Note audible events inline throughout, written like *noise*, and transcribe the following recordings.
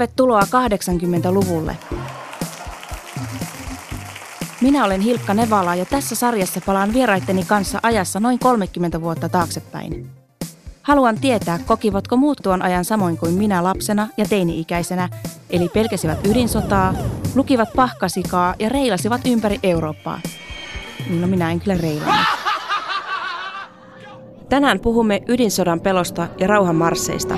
Tervetuloa 80-luvulle. Minä olen Hilkka Nevala ja tässä sarjassa palaan vieraitteni kanssa ajassa noin 30 vuotta taaksepäin. Haluan tietää, kokivatko muut tuon ajan samoin kuin minä lapsena ja teini-ikäisenä, eli pelkäsivät ydinsotaa, lukivat pahkasikaa ja reilasivat ympäri Eurooppaa. No minä en kyllä reilannut. Tänään puhumme ydinsodan pelosta ja rauhan marsseista.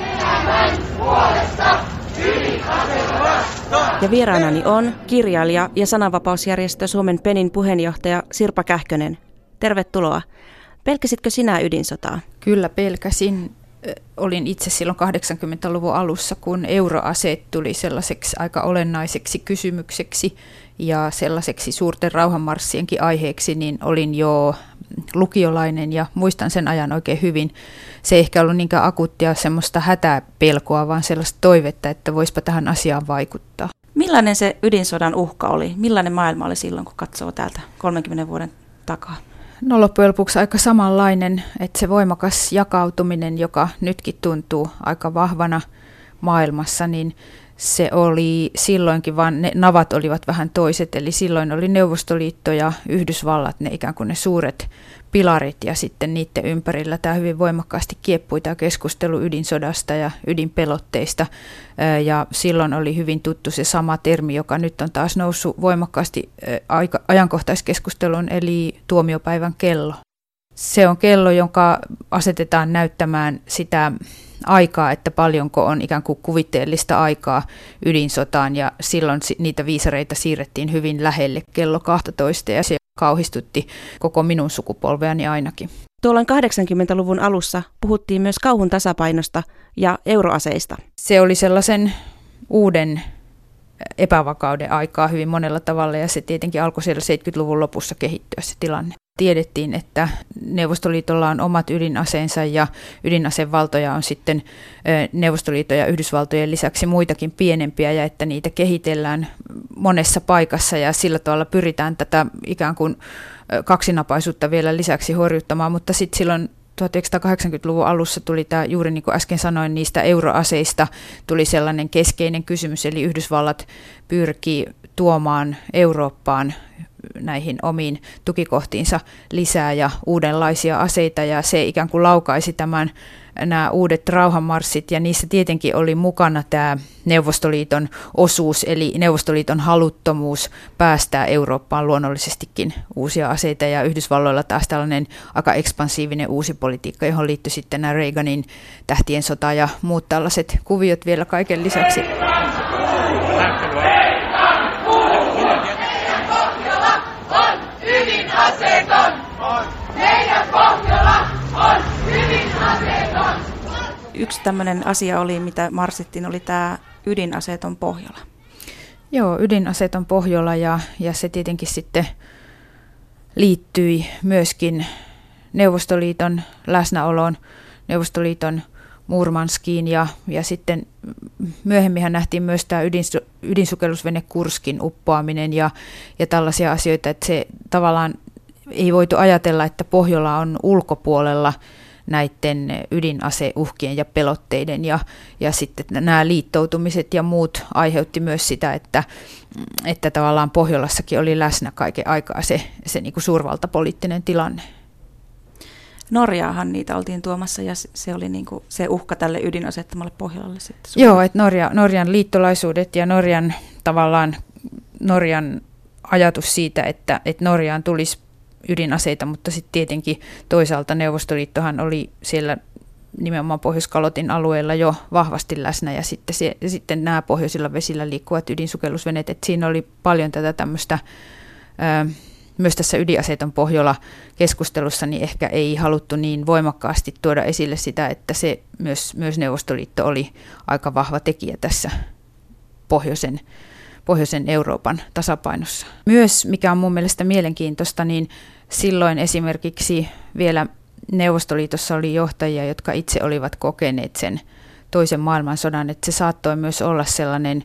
Ja vieraanani on kirjailija ja sananvapausjärjestö Suomen Penin puheenjohtaja Sirpa Kähkönen. Tervetuloa. Pelkäsitkö sinä ydinsotaa? Kyllä pelkäsin. Olin itse silloin 80-luvun alussa, kun euroaseet tuli sellaiseksi aika olennaiseksi kysymykseksi ja sellaiseksi suurten rauhanmarssienkin aiheeksi, niin olin jo lukiolainen ja muistan sen ajan oikein hyvin. Se ei ehkä ollut niinkään akuuttia semmoista hätäpelkoa, vaan sellaista toivetta, että voispa tähän asiaan vaikuttaa. Millainen se ydinsodan uhka oli? Millainen maailma oli silloin, kun katsoo täältä 30 vuoden takaa? No loppujen lopuksi aika samanlainen, että se voimakas jakautuminen, joka nytkin tuntuu aika vahvana maailmassa, niin se oli silloinkin, vaan ne navat olivat vähän toiset, eli silloin oli Neuvostoliitto ja Yhdysvallat, ne ikään kuin ne suuret pilarit ja sitten niiden ympärillä tämä hyvin voimakkaasti kieppui tämä keskustelu ydinsodasta ja ydinpelotteista ja silloin oli hyvin tuttu se sama termi, joka nyt on taas noussut voimakkaasti ajankohtaiskeskusteluun, eli tuomiopäivän kello. Se on kello, jonka asetetaan näyttämään sitä aikaa, että paljonko on ikään kuin kuvitteellista aikaa ydinsotaan ja silloin niitä viisareita siirrettiin hyvin lähelle kello 12 ja se kauhistutti koko minun sukupolveani ainakin. Tuolloin 80-luvun alussa puhuttiin myös kauhun tasapainosta ja euroaseista. Se oli sellaisen uuden epävakauden aikaa hyvin monella tavalla ja se tietenkin alkoi siellä 70-luvun lopussa kehittyä se tilanne. Tiedettiin, että Neuvostoliitolla on omat ydinaseensa ja ydinasevaltoja on sitten Neuvostoliiton ja Yhdysvaltojen lisäksi muitakin pienempiä ja että niitä kehitellään monessa paikassa ja sillä tavalla pyritään tätä ikään kuin kaksinapaisuutta vielä lisäksi horjuttamaan, mutta sitten silloin 1980-luvun alussa tuli tämä, juuri niin kuin äsken sanoin, niistä euroaseista tuli sellainen keskeinen kysymys, eli Yhdysvallat pyrkii tuomaan Eurooppaan näihin omiin tukikohtiinsa lisää ja uudenlaisia aseita ja se ikään kuin laukaisi tämän nämä uudet rauhanmarssit. Ja niissä tietenkin oli mukana tämä Neuvostoliiton osuus eli Neuvostoliiton haluttomuus päästää Eurooppaan luonnollisestikin uusia aseita. Ja Yhdysvalloilla taas tällainen aika ekspansiivinen uusi politiikka, johon liittyi sitten nämä Reaganin tähtien sota ja muut tällaiset kuviot vielä kaiken lisäksi. Yksi tämmöinen asia oli, mitä marsittiin, oli tämä ydinaseeton Pohjola. Joo, ydinaseeton Pohjola ja, ja se tietenkin sitten liittyi myöskin Neuvostoliiton läsnäoloon, Neuvostoliiton Murmanskiin ja, ja sitten myöhemmin nähtiin myös tämä ydins, ydinsukellusvene Kurskin uppoaminen ja, ja tällaisia asioita, että se tavallaan ei voitu ajatella, että Pohjola on ulkopuolella näiden ydinaseuhkien ja pelotteiden ja, ja sitten nämä liittoutumiset ja muut aiheutti myös sitä, että, että tavallaan Pohjolassakin oli läsnä kaiken aikaa se, se niin kuin suurvaltapoliittinen tilanne. Norjaahan niitä oltiin tuomassa ja se oli niin kuin se uhka tälle ydinasettamalle Pohjolalle sitten. Joo, että Norja, Norjan liittolaisuudet ja Norjan tavallaan Norjan ajatus siitä, että, että Norjaan tulisi ydinaseita, mutta sitten tietenkin toisaalta Neuvostoliittohan oli siellä nimenomaan Pohjoiskalotin alueella jo vahvasti läsnä ja sitten, se, sitten nämä pohjoisilla vesillä liikkuvat ydinsukellusveneet, että siinä oli paljon tätä tämmöistä, myös tässä ydinaseeton Pohjola keskustelussa, niin ehkä ei haluttu niin voimakkaasti tuoda esille sitä, että se myös, myös Neuvostoliitto oli aika vahva tekijä tässä pohjoisen pohjoisen Euroopan tasapainossa. Myös, mikä on mun mielestä mielenkiintoista, niin silloin esimerkiksi vielä Neuvostoliitossa oli johtajia, jotka itse olivat kokeneet sen toisen maailmansodan, että se saattoi myös olla sellainen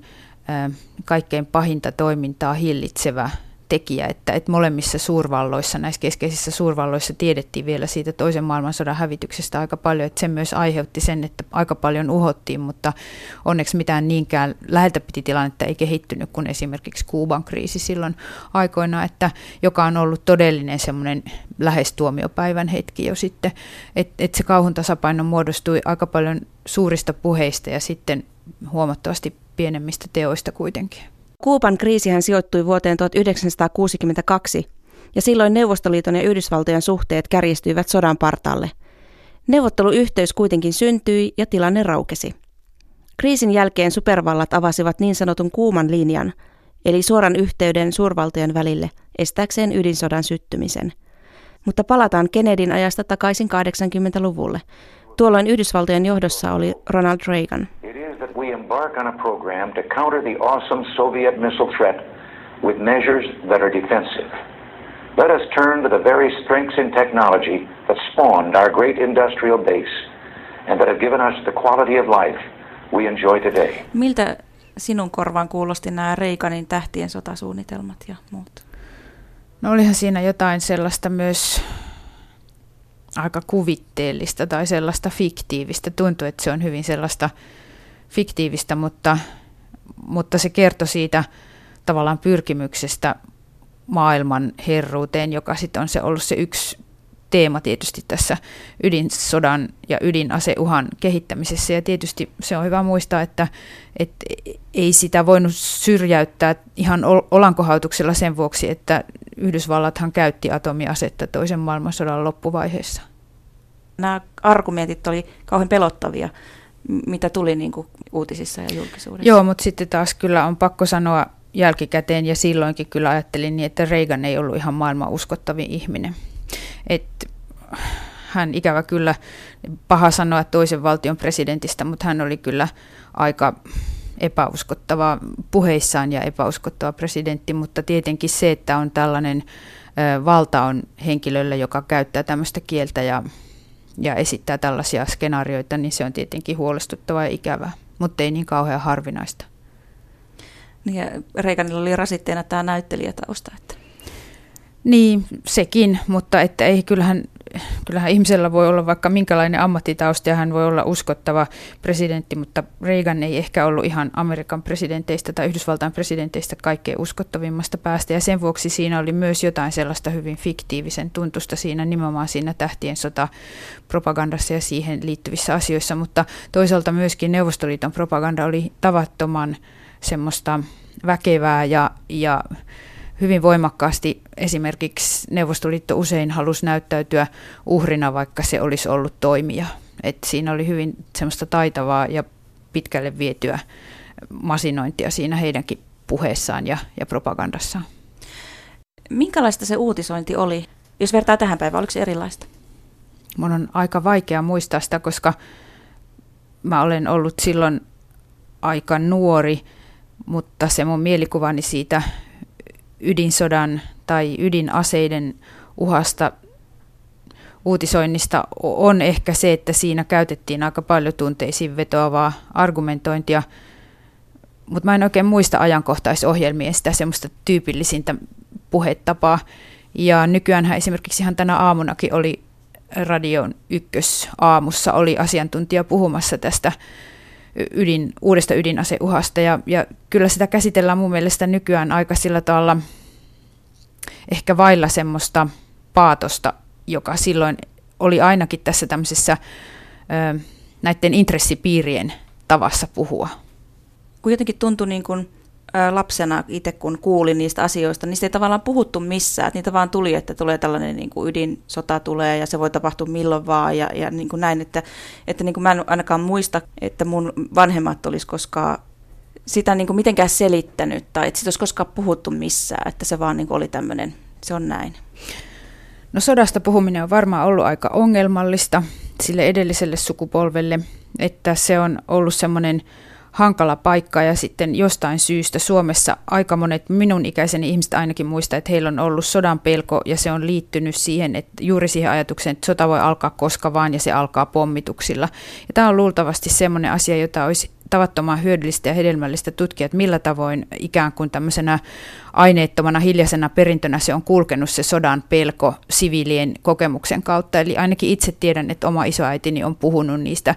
kaikkein pahinta toimintaa hillitsevä tekijä, että, että molemmissa suurvalloissa, näissä keskeisissä suurvalloissa tiedettiin vielä siitä toisen maailmansodan hävityksestä aika paljon, että se myös aiheutti sen, että aika paljon uhottiin, mutta onneksi mitään niinkään läheltä piti tilannetta ei kehittynyt kuin esimerkiksi Kuuban kriisi silloin aikoina, että joka on ollut todellinen semmoinen lähes tuomiopäivän hetki jo sitten, että, että se kauhun tasapaino muodostui aika paljon suurista puheista ja sitten huomattavasti pienemmistä teoista kuitenkin. Kuuban kriisihän sijoittui vuoteen 1962, ja silloin Neuvostoliiton ja Yhdysvaltojen suhteet kärjistyivät sodan partaalle. Neuvotteluyhteys kuitenkin syntyi ja tilanne raukesi. Kriisin jälkeen supervallat avasivat niin sanotun kuuman linjan, eli suoran yhteyden suurvaltojen välille, estääkseen ydinsodan syttymisen. Mutta palataan Kennedyn ajasta takaisin 80-luvulle. Tuolloin Yhdysvaltojen johdossa oli Ronald Reagan embark on a program to counter the awesome Soviet missile threat with measures that are defensive. Let us turn to the very strengths in technology that spawned our great industrial base and that have given us the quality of life we enjoy today. Miltä sinun korvaan kuulosti nämä Reikanin tähtien sotasuunnitelmat ja muut? No olihan siinä jotain sellaista myös aika kuvitteellista tai sellaista fiktiivistä. Tuntuu, että se on hyvin sellaista fiktiivistä, mutta, mutta se kertoi siitä tavallaan pyrkimyksestä maailman herruuteen, joka sitten on se ollut se yksi teema tietysti tässä ydinsodan ja ydinaseuhan kehittämisessä. Ja tietysti se on hyvä muistaa, että, että ei sitä voinut syrjäyttää ihan olankohautuksella sen vuoksi, että Yhdysvallathan käytti atomiasetta toisen maailmansodan loppuvaiheessa. Nämä argumentit oli kauhean pelottavia mitä tuli niin kuin uutisissa ja julkisuudessa. Joo, mutta sitten taas kyllä on pakko sanoa jälkikäteen, ja silloinkin kyllä ajattelin niin, että Reagan ei ollut ihan maailman uskottavin ihminen. Et hän ikävä kyllä, paha sanoa toisen valtion presidentistä, mutta hän oli kyllä aika epäuskottava puheissaan ja epäuskottava presidentti, mutta tietenkin se, että on tällainen valta on henkilöllä, joka käyttää tämmöistä kieltä ja ja esittää tällaisia skenaarioita, niin se on tietenkin huolestuttavaa ja ikävää, mutta ei niin kauhean harvinaista. Niin ja Reikanilla oli rasitteena tämä näyttelijätausta. Että. Niin, sekin, mutta että ei, kyllähän kyllähän ihmisellä voi olla vaikka minkälainen ammattitausta ja hän voi olla uskottava presidentti, mutta Reagan ei ehkä ollut ihan Amerikan presidenteistä tai Yhdysvaltain presidenteistä kaikkein uskottavimmasta päästä. Ja sen vuoksi siinä oli myös jotain sellaista hyvin fiktiivisen tuntusta siinä nimenomaan siinä tähtien sota propagandassa ja siihen liittyvissä asioissa, mutta toisaalta myöskin Neuvostoliiton propaganda oli tavattoman semmoista väkevää ja, ja hyvin voimakkaasti esimerkiksi Neuvostoliitto usein halusi näyttäytyä uhrina, vaikka se olisi ollut toimija. Et siinä oli hyvin semmoista taitavaa ja pitkälle vietyä masinointia siinä heidänkin puheessaan ja, ja propagandassaan. Minkälaista se uutisointi oli? Jos vertaa tähän päivään, oliko se erilaista? Mun on aika vaikea muistaa sitä, koska mä olen ollut silloin aika nuori, mutta se mun mielikuvani siitä ydinsodan tai ydinaseiden uhasta uutisoinnista on ehkä se, että siinä käytettiin aika paljon tunteisiin vetoavaa argumentointia, mutta mä en oikein muista ajankohtaisohjelmien sitä semmoista tyypillisintä puhetapaa. Ja nykyään esimerkiksi ihan tänä aamunakin oli radion ykkösaamussa oli asiantuntija puhumassa tästä ydin, uudesta ydinaseuhasta. Ja, ja kyllä sitä käsitellään mun mielestä nykyään aika sillä tavalla ehkä vailla semmoista paatosta, joka silloin oli ainakin tässä tämmöisessä ö, näiden intressipiirien tavassa puhua. Kun jotenkin tuntui niin kuin lapsena itse kun kuulin niistä asioista, niistä ei tavallaan puhuttu missään. Niitä vaan tuli, että tulee tällainen niin kuin ydinsota tulee ja se voi tapahtua milloin vaan ja, ja niin kuin näin. Että, että niin kuin mä en ainakaan muista, että mun vanhemmat olisi koskaan sitä niin kuin mitenkään selittänyt tai että siitä olisi koskaan puhuttu missään. Että se vaan niin kuin oli tämmöinen, se on näin. No sodasta puhuminen on varmaan ollut aika ongelmallista sille edelliselle sukupolvelle, että se on ollut semmoinen hankala paikka ja sitten jostain syystä Suomessa aika monet minun ikäiseni ihmiset ainakin muistaa, että heillä on ollut sodan pelko ja se on liittynyt siihen, että juuri siihen ajatukseen, että sota voi alkaa koska vaan ja se alkaa pommituksilla. Ja tämä on luultavasti semmoinen asia, jota olisi tavattoman hyödyllistä ja hedelmällistä tutkia, että millä tavoin ikään kuin tämmöisenä aineettomana hiljaisena perintönä se on kulkenut se sodan pelko siviilien kokemuksen kautta. Eli ainakin itse tiedän, että oma isoäitini on puhunut niistä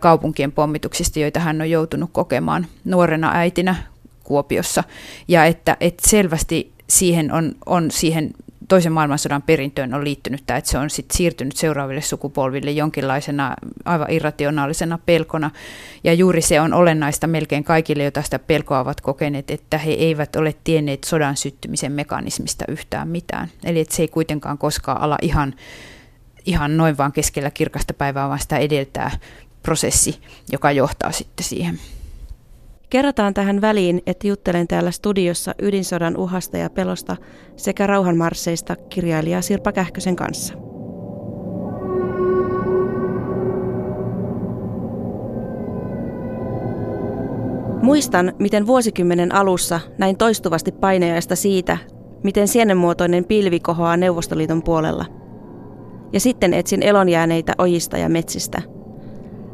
kaupunkien pommituksista, joita hän on joutunut kokemaan nuorena äitinä Kuopiossa. Ja että, että selvästi siihen on, on siihen toisen maailmansodan perintöön on liittynyt tämä, että se on sit siirtynyt seuraaville sukupolville jonkinlaisena aivan irrationaalisena pelkona. Ja juuri se on olennaista melkein kaikille, joita sitä pelkoa ovat kokeneet, että he eivät ole tienneet sodan syttymisen mekanismista yhtään mitään. Eli että se ei kuitenkaan koskaan ala ihan, ihan noin vaan keskellä kirkasta päivää, vaan sitä edeltää prosessi, joka johtaa sitten siihen. Kerrotaan tähän väliin, että juttelen täällä studiossa ydinsodan uhasta ja pelosta sekä rauhanmarsseista kirjailija Sirpa Kähkösen kanssa. Muistan, miten vuosikymmenen alussa näin toistuvasti painejaista siitä, miten sienenmuotoinen pilvi kohoaa Neuvostoliiton puolella. Ja sitten etsin elonjääneitä ojista ja metsistä.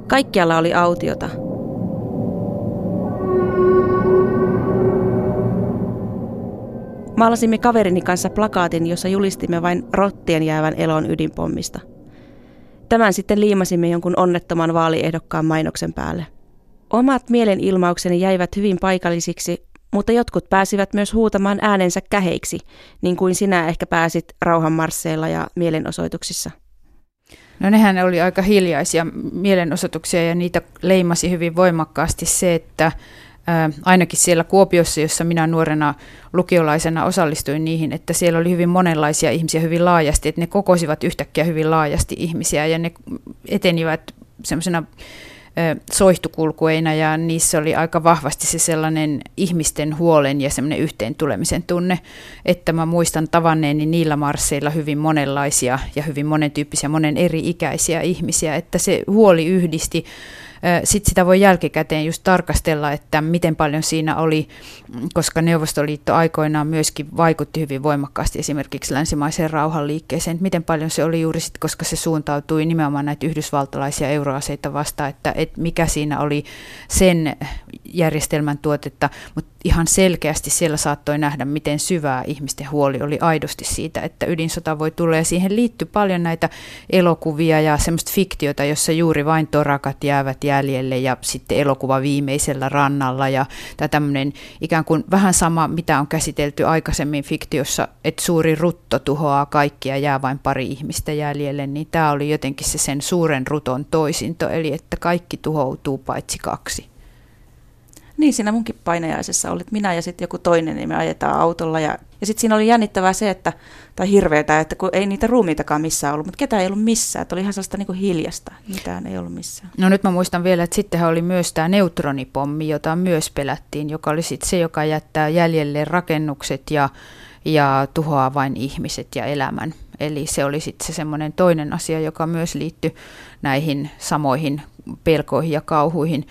Kaikkialla oli autiota – Maalasimme kaverini kanssa plakaatin, jossa julistimme vain rottien jäävän elon ydinpommista. Tämän sitten liimasimme jonkun onnettoman vaaliehdokkaan mainoksen päälle. Omat mielenilmaukseni jäivät hyvin paikallisiksi, mutta jotkut pääsivät myös huutamaan äänensä käheiksi, niin kuin sinä ehkä pääsit rauhanmarsseilla ja mielenosoituksissa. No nehän oli aika hiljaisia mielenosoituksia ja niitä leimasi hyvin voimakkaasti se, että ainakin siellä Kuopiossa, jossa minä nuorena lukiolaisena osallistuin niihin, että siellä oli hyvin monenlaisia ihmisiä hyvin laajasti, että ne kokosivat yhtäkkiä hyvin laajasti ihmisiä ja ne etenivät semmoisena soihtukulkueina ja niissä oli aika vahvasti se sellainen ihmisten huolen ja semmoinen yhteen tulemisen tunne, että mä muistan tavanneeni niillä marsseilla hyvin monenlaisia ja hyvin monentyyppisiä, monen eri ikäisiä ihmisiä, että se huoli yhdisti sitten sitä voi jälkikäteen just tarkastella, että miten paljon siinä oli, koska Neuvostoliitto aikoinaan myöskin vaikutti hyvin voimakkaasti esimerkiksi länsimaiseen rauhanliikkeeseen, että miten paljon se oli juuri sitten, koska se suuntautui nimenomaan näitä yhdysvaltalaisia euroaseita vastaan, että, että mikä siinä oli sen järjestelmän tuotetta, mutta ihan selkeästi siellä saattoi nähdä, miten syvää ihmisten huoli oli aidosti siitä, että ydinsota voi tulla. Ja siihen liittyy paljon näitä elokuvia ja semmoista fiktiota, jossa juuri vain torakat jäävät jäljelle ja sitten elokuva viimeisellä rannalla. Ja tämmöinen ikään kuin vähän sama, mitä on käsitelty aikaisemmin fiktiossa, että suuri rutto tuhoaa kaikkia jää vain pari ihmistä jäljelle, niin tämä oli jotenkin se sen suuren ruton toisinto, eli että kaikki tuhoutuu paitsi kaksi. Niin, siinä munkin painajaisessa olit minä ja sitten joku toinen, niin me ajetaan autolla. Ja, ja sitten siinä oli jännittävää se, että, tai hirveätä, että kun ei niitä ruumiitakaan missään ollut, mutta ketään ei ollut missään. Että oli ihan sellaista niin hiljasta, mitään ei ollut missään. No nyt mä muistan vielä, että sittenhän oli myös tämä neutronipommi, jota myös pelättiin, joka oli sitten se, joka jättää jäljelle rakennukset ja, ja tuhoaa vain ihmiset ja elämän. Eli se oli sitten se semmoinen toinen asia, joka myös liittyi näihin samoihin pelkoihin ja kauhuihin.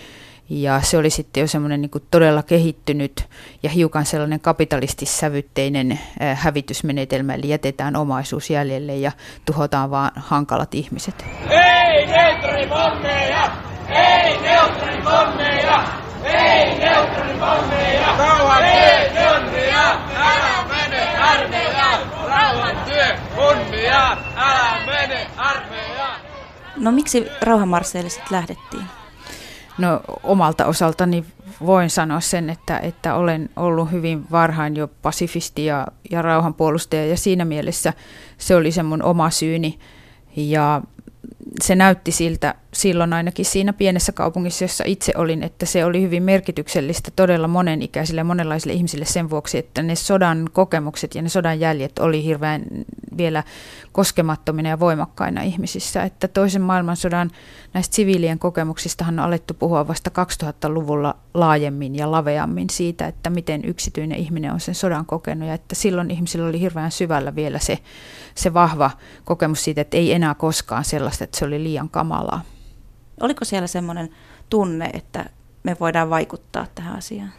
Ja se oli sitten jo semmoinen niin todella kehittynyt ja hiukan sellainen kapitalistissävytteinen äh, hävitysmenetelmä, eli jätetään omaisuus jäljelle ja tuhotaan vaan hankalat ihmiset. Ei neutronipommeja! Ei neutronipommeja! Ei neutronipommeja! Rauhan ei neutronipommeja! Älä mene armeijaan! Rauhan työ kunniaan! Älä mene armeijaan! No miksi rauhanmarsseille sitten lähdettiin? No omalta osaltani voin sanoa sen, että, että olen ollut hyvin varhain jo pasifisti ja, ja rauhanpuolustaja ja siinä mielessä se oli se mun oma syyni. Ja se näytti siltä silloin ainakin siinä pienessä kaupungissa, jossa itse olin, että se oli hyvin merkityksellistä todella monenikäisille ja monenlaisille ihmisille sen vuoksi, että ne sodan kokemukset ja ne sodan jäljet oli hirveän vielä koskemattomina ja voimakkaina ihmisissä. Että toisen maailmansodan näistä siviilien kokemuksistahan on alettu puhua vasta 2000-luvulla laajemmin ja laveammin siitä, että miten yksityinen ihminen on sen sodan kokenut ja että silloin ihmisillä oli hirveän syvällä vielä se, se vahva kokemus siitä, että ei enää koskaan sellaista, että se oli liian kamalaa. Oliko siellä semmoinen tunne, että me voidaan vaikuttaa tähän asiaan?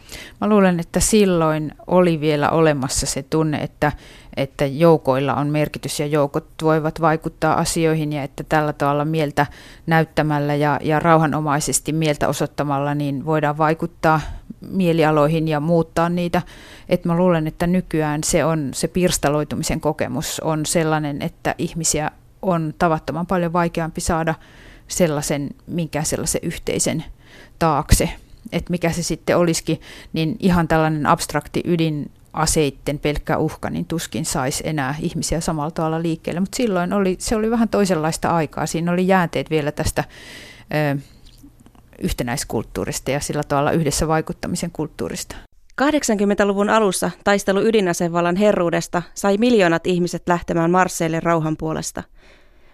Mä luulen, että silloin oli vielä olemassa se tunne, että, että joukoilla on merkitys ja joukot voivat vaikuttaa asioihin ja että tällä tavalla mieltä näyttämällä ja, ja rauhanomaisesti mieltä osoittamalla niin voidaan vaikuttaa mielialoihin ja muuttaa niitä. Et mä luulen, että nykyään se on se pirstaloitumisen kokemus on sellainen, että ihmisiä on tavattoman paljon vaikeampi saada sellaisen, minkä sellaisen yhteisen taakse. Että mikä se sitten olisikin, niin ihan tällainen abstrakti ydin aseitten pelkkä uhka, niin tuskin saisi enää ihmisiä samalla tavalla liikkeelle. Mutta silloin oli, se oli vähän toisenlaista aikaa. Siinä oli jäänteet vielä tästä ö, yhtenäiskulttuurista ja sillä tavalla yhdessä vaikuttamisen kulttuurista. 80-luvun alussa taistelu ydinasevallan herruudesta sai miljoonat ihmiset lähtemään Marseille rauhan puolesta.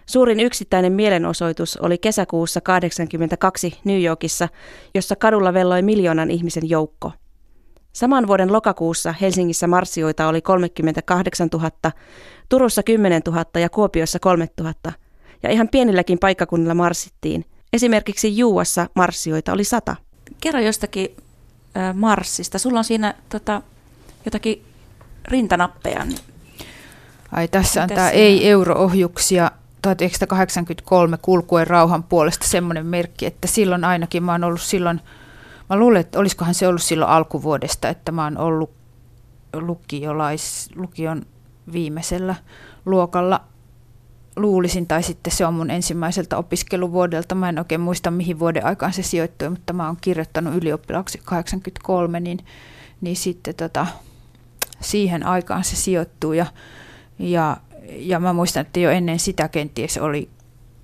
Suurin yksittäinen mielenosoitus oli kesäkuussa 82 New Yorkissa, jossa kadulla velloi miljoonan ihmisen joukko. Saman vuoden lokakuussa Helsingissä marssijoita oli 38 000, Turussa 10 000 ja Kuopiossa 3 000. Ja ihan pienilläkin paikkakunnilla marssittiin. Esimerkiksi Juuassa marssijoita oli 100. Kerro jostakin äh, marssista. Sulla on siinä tota, jotakin rintanappeja. Niin Ai tässä on tämä ei-euroohjuksia 1983 kulkuen rauhan puolesta semmoinen merkki, että silloin ainakin mä oon ollut silloin, mä luulen, että olisikohan se ollut silloin alkuvuodesta, että mä oon ollut lukiolais, lukion viimeisellä luokalla luulisin, tai sitten se on mun ensimmäiseltä opiskeluvuodelta. Mä en oikein muista, mihin vuoden aikaan se sijoittui, mutta mä oon kirjoittanut ylioppilaaksi 83, niin, niin sitten tota, siihen aikaan se sijoittuu. Ja, ja, ja mä muistan, että jo ennen sitä kenties oli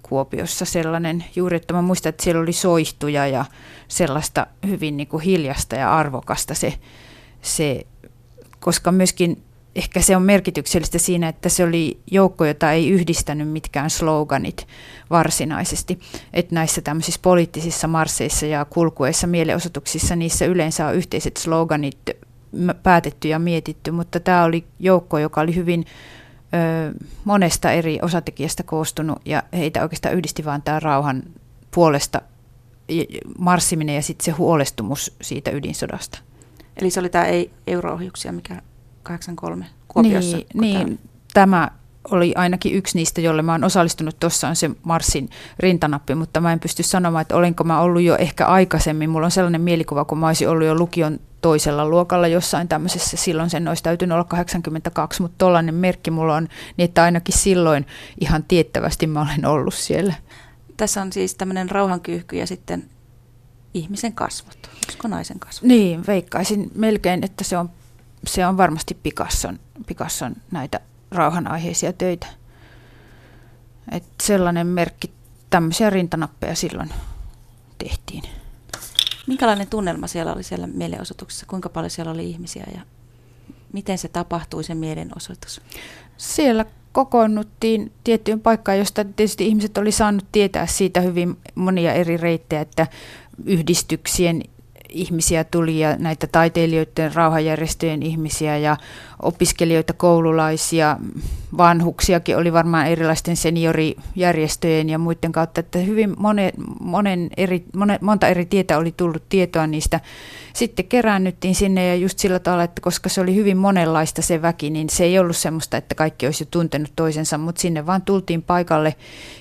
Kuopiossa sellainen, juuri että mä muistan, että siellä oli soihtuja ja sellaista hyvin niin kuin hiljasta ja arvokasta se, se koska myöskin ehkä se on merkityksellistä siinä, että se oli joukko, jota ei yhdistänyt mitkään sloganit varsinaisesti. Että näissä tämmöisissä poliittisissa marsseissa ja kulkueissa, mielenosoituksissa, niissä yleensä on yhteiset sloganit päätetty ja mietitty, mutta tämä oli joukko, joka oli hyvin monesta eri osatekijästä koostunut ja heitä oikeastaan yhdisti vain tämä rauhan puolesta marssiminen ja sitten se huolestumus siitä ydinsodasta. Eli se oli tämä ei euroohjuksia, mikä 83 Kuopiossa. Niin, niin tämä oli ainakin yksi niistä, jolle mä oon osallistunut. Tuossa on se Marsin rintanappi, mutta mä en pysty sanomaan, että olenko mä ollut jo ehkä aikaisemmin. Mulla on sellainen mielikuva, kun mä olisin ollut jo lukion toisella luokalla jossain tämmöisessä. Silloin sen olisi täytynyt olla 82, mutta tollainen merkki mulla on, niin että ainakin silloin ihan tiettävästi mä olen ollut siellä. Tässä on siis tämmöinen rauhankyyhky ja sitten ihmisen kasvot. Olisiko naisen kasvot? Niin, veikkaisin melkein, että se on se on varmasti Picasson, Picasson näitä rauhanaiheisia töitä. Et sellainen merkki, tämmöisiä rintanappeja silloin tehtiin. Minkälainen tunnelma siellä oli siellä mielenosoituksessa? Kuinka paljon siellä oli ihmisiä ja miten se tapahtui se mielenosoitus? Siellä kokoonnuttiin tiettyyn paikkaan, josta tietysti ihmiset oli saanut tietää siitä hyvin monia eri reittejä, että yhdistyksien ihmisiä tuli ja näitä taiteilijoiden, rauhajärjestöjen ihmisiä ja opiskelijoita, koululaisia, vanhuksiakin oli varmaan erilaisten seniorijärjestöjen ja muiden kautta, että hyvin monen, monen eri, monen, monta eri tietä oli tullut tietoa niistä. Sitten keräännyttiin sinne ja just sillä tavalla, että koska se oli hyvin monenlaista se väki, niin se ei ollut semmoista, että kaikki olisi jo tuntenut toisensa, mutta sinne vaan tultiin paikalle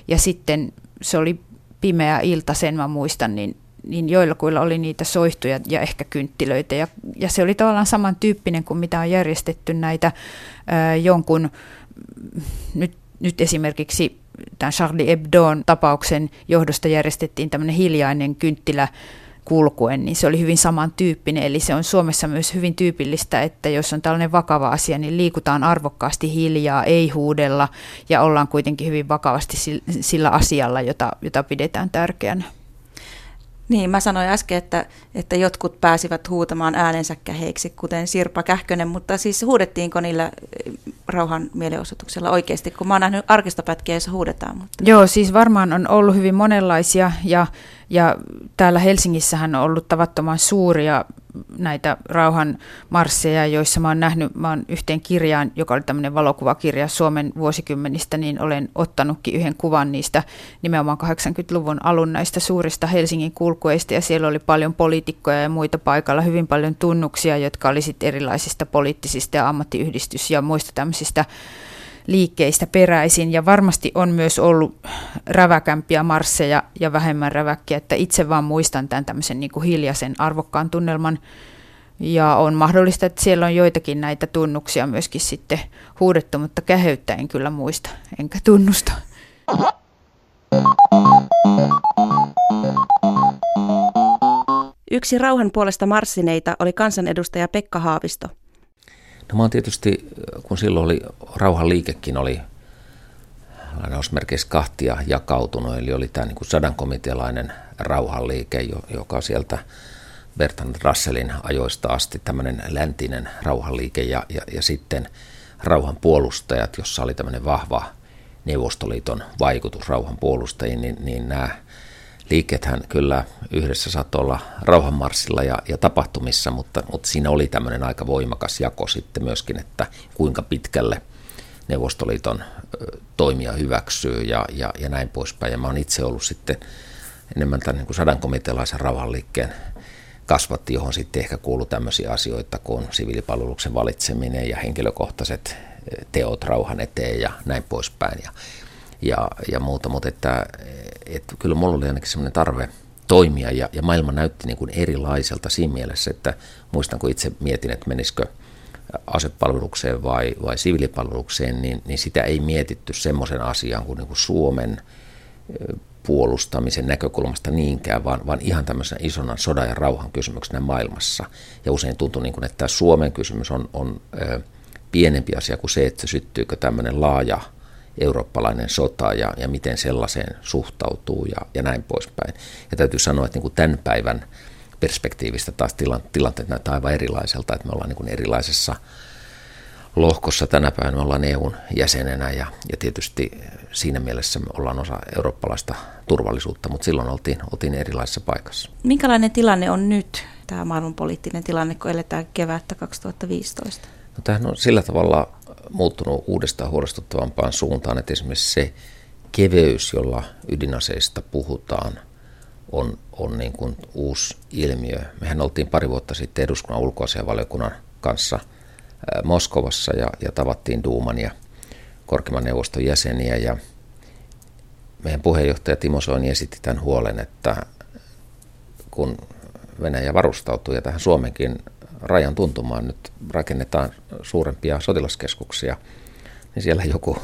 ja sitten se oli pimeä ilta, sen mä muistan, niin niin joillakuilla oli niitä soihtuja ja ehkä kynttilöitä. Ja, ja se oli tavallaan samantyyppinen kuin mitä on järjestetty näitä ää, jonkun, nyt, nyt esimerkiksi tämän Charlie Hebdoon tapauksen johdosta järjestettiin tämmöinen hiljainen kynttilä kulkuen, niin se oli hyvin samantyyppinen. Eli se on Suomessa myös hyvin tyypillistä, että jos on tällainen vakava asia, niin liikutaan arvokkaasti hiljaa, ei huudella ja ollaan kuitenkin hyvin vakavasti sillä asialla, jota, jota pidetään tärkeänä. Niin, mä sanoin äsken, että, että jotkut pääsivät huutamaan äänensä käheiksi, kuten Sirpa Kähkönen, mutta siis huudettiinko niillä eh, rauhan mielenosoituksella oikeasti, kun mä oon nähnyt arkistopätkiä, joissa huudetaan. Mutta... Joo, siis varmaan on ollut hyvin monenlaisia ja, ja täällä Helsingissähän on ollut tavattoman suuria näitä rauhan marsseja, joissa mä oon nähnyt, mä oon yhteen kirjaan, joka oli tämmöinen valokuvakirja Suomen vuosikymmenistä, niin olen ottanutkin yhden kuvan niistä nimenomaan 80-luvun alun näistä suurista Helsingin kulkueista ja siellä oli paljon poliitikkoja ja muita paikalla, hyvin paljon tunnuksia, jotka oli sitten erilaisista poliittisista ja ammattiyhdistys- ja muista tämmöisistä liikkeistä peräisin. Ja varmasti on myös ollut räväkämpiä marsseja ja vähemmän räväkkiä, että itse vaan muistan tämän tämmöisen niin kuin hiljaisen arvokkaan tunnelman. Ja on mahdollista, että siellä on joitakin näitä tunnuksia myöskin sitten huudettu, mutta käheyttä en kyllä muista, enkä tunnusta. Yksi rauhan puolesta marssineita oli kansanedustaja Pekka Haavisto – No mä oon tietysti, kun silloin oli rauhanliikekin oli lainausmerkeissä kahtia jakautunut, eli oli tämä niin sadankomitealainen rauhanliike, joka sieltä Bertrand Russellin ajoista asti tämmöinen läntinen rauhanliike ja, ja, ja sitten rauhan puolustajat, jossa oli tämmöinen vahva Neuvostoliiton vaikutus rauhan puolustajiin, niin, niin nämä liikethän kyllä yhdessä saattoi olla rauhanmarssilla ja, ja tapahtumissa, mutta, mutta siinä oli tämmöinen aika voimakas jako sitten myöskin, että kuinka pitkälle Neuvostoliiton toimia hyväksyy ja, ja, ja näin poispäin. Ja mä oon itse ollut sitten enemmän tämän niin sadankomitealaisen rauhanliikkeen kasvatti, johon sitten ehkä kuuluu tämmöisiä asioita kuin siviilipalveluksen valitseminen ja henkilökohtaiset teot rauhan eteen ja näin poispäin. Ja, ja, ja muuta, mutta että, että kyllä mulla oli ainakin semmoinen tarve toimia ja, ja maailma näytti niin kuin erilaiselta siinä mielessä, että muistan kun itse mietin, että menisikö asepalvelukseen vai, vai siviilipalvelukseen, niin, niin sitä ei mietitty semmoisen asian kuin, niin kuin Suomen puolustamisen näkökulmasta niinkään, vaan, vaan ihan tämmöisenä isona sodan ja rauhan kysymyksenä maailmassa. Ja usein tuntuu, niin kuin, että tämä Suomen kysymys on, on ö, pienempi asia kuin se, että syttyykö tämmöinen laaja eurooppalainen sota ja, ja miten sellaiseen suhtautuu ja, ja näin poispäin. Ja täytyy sanoa, että niin kuin tämän päivän perspektiivistä taas tilanteet näyttää aivan erilaiselta, että me ollaan niin kuin erilaisessa lohkossa tänä päivänä, me ollaan EUn jäsenenä ja, ja tietysti siinä mielessä me ollaan osa eurooppalaista turvallisuutta, mutta silloin oltiin, oltiin erilaisessa paikassa. Minkälainen tilanne on nyt, tämä maailmanpoliittinen tilanne, kun eletään kevättä 2015? No, tämähän on sillä tavalla muuttunut uudestaan huolestuttavampaan suuntaan, että esimerkiksi se keveys, jolla ydinaseista puhutaan, on, on niin kuin uusi ilmiö. Mehän oltiin pari vuotta sitten eduskunnan ulkoasianvaliokunnan kanssa Moskovassa ja, ja tavattiin Duuman ja korkeimman neuvoston jäseniä ja meidän puheenjohtaja Timo Soini esitti tämän huolen, että kun Venäjä varustautuu ja tähän Suomenkin rajan tuntumaan. Nyt rakennetaan suurempia sotilaskeskuksia, niin siellä joku,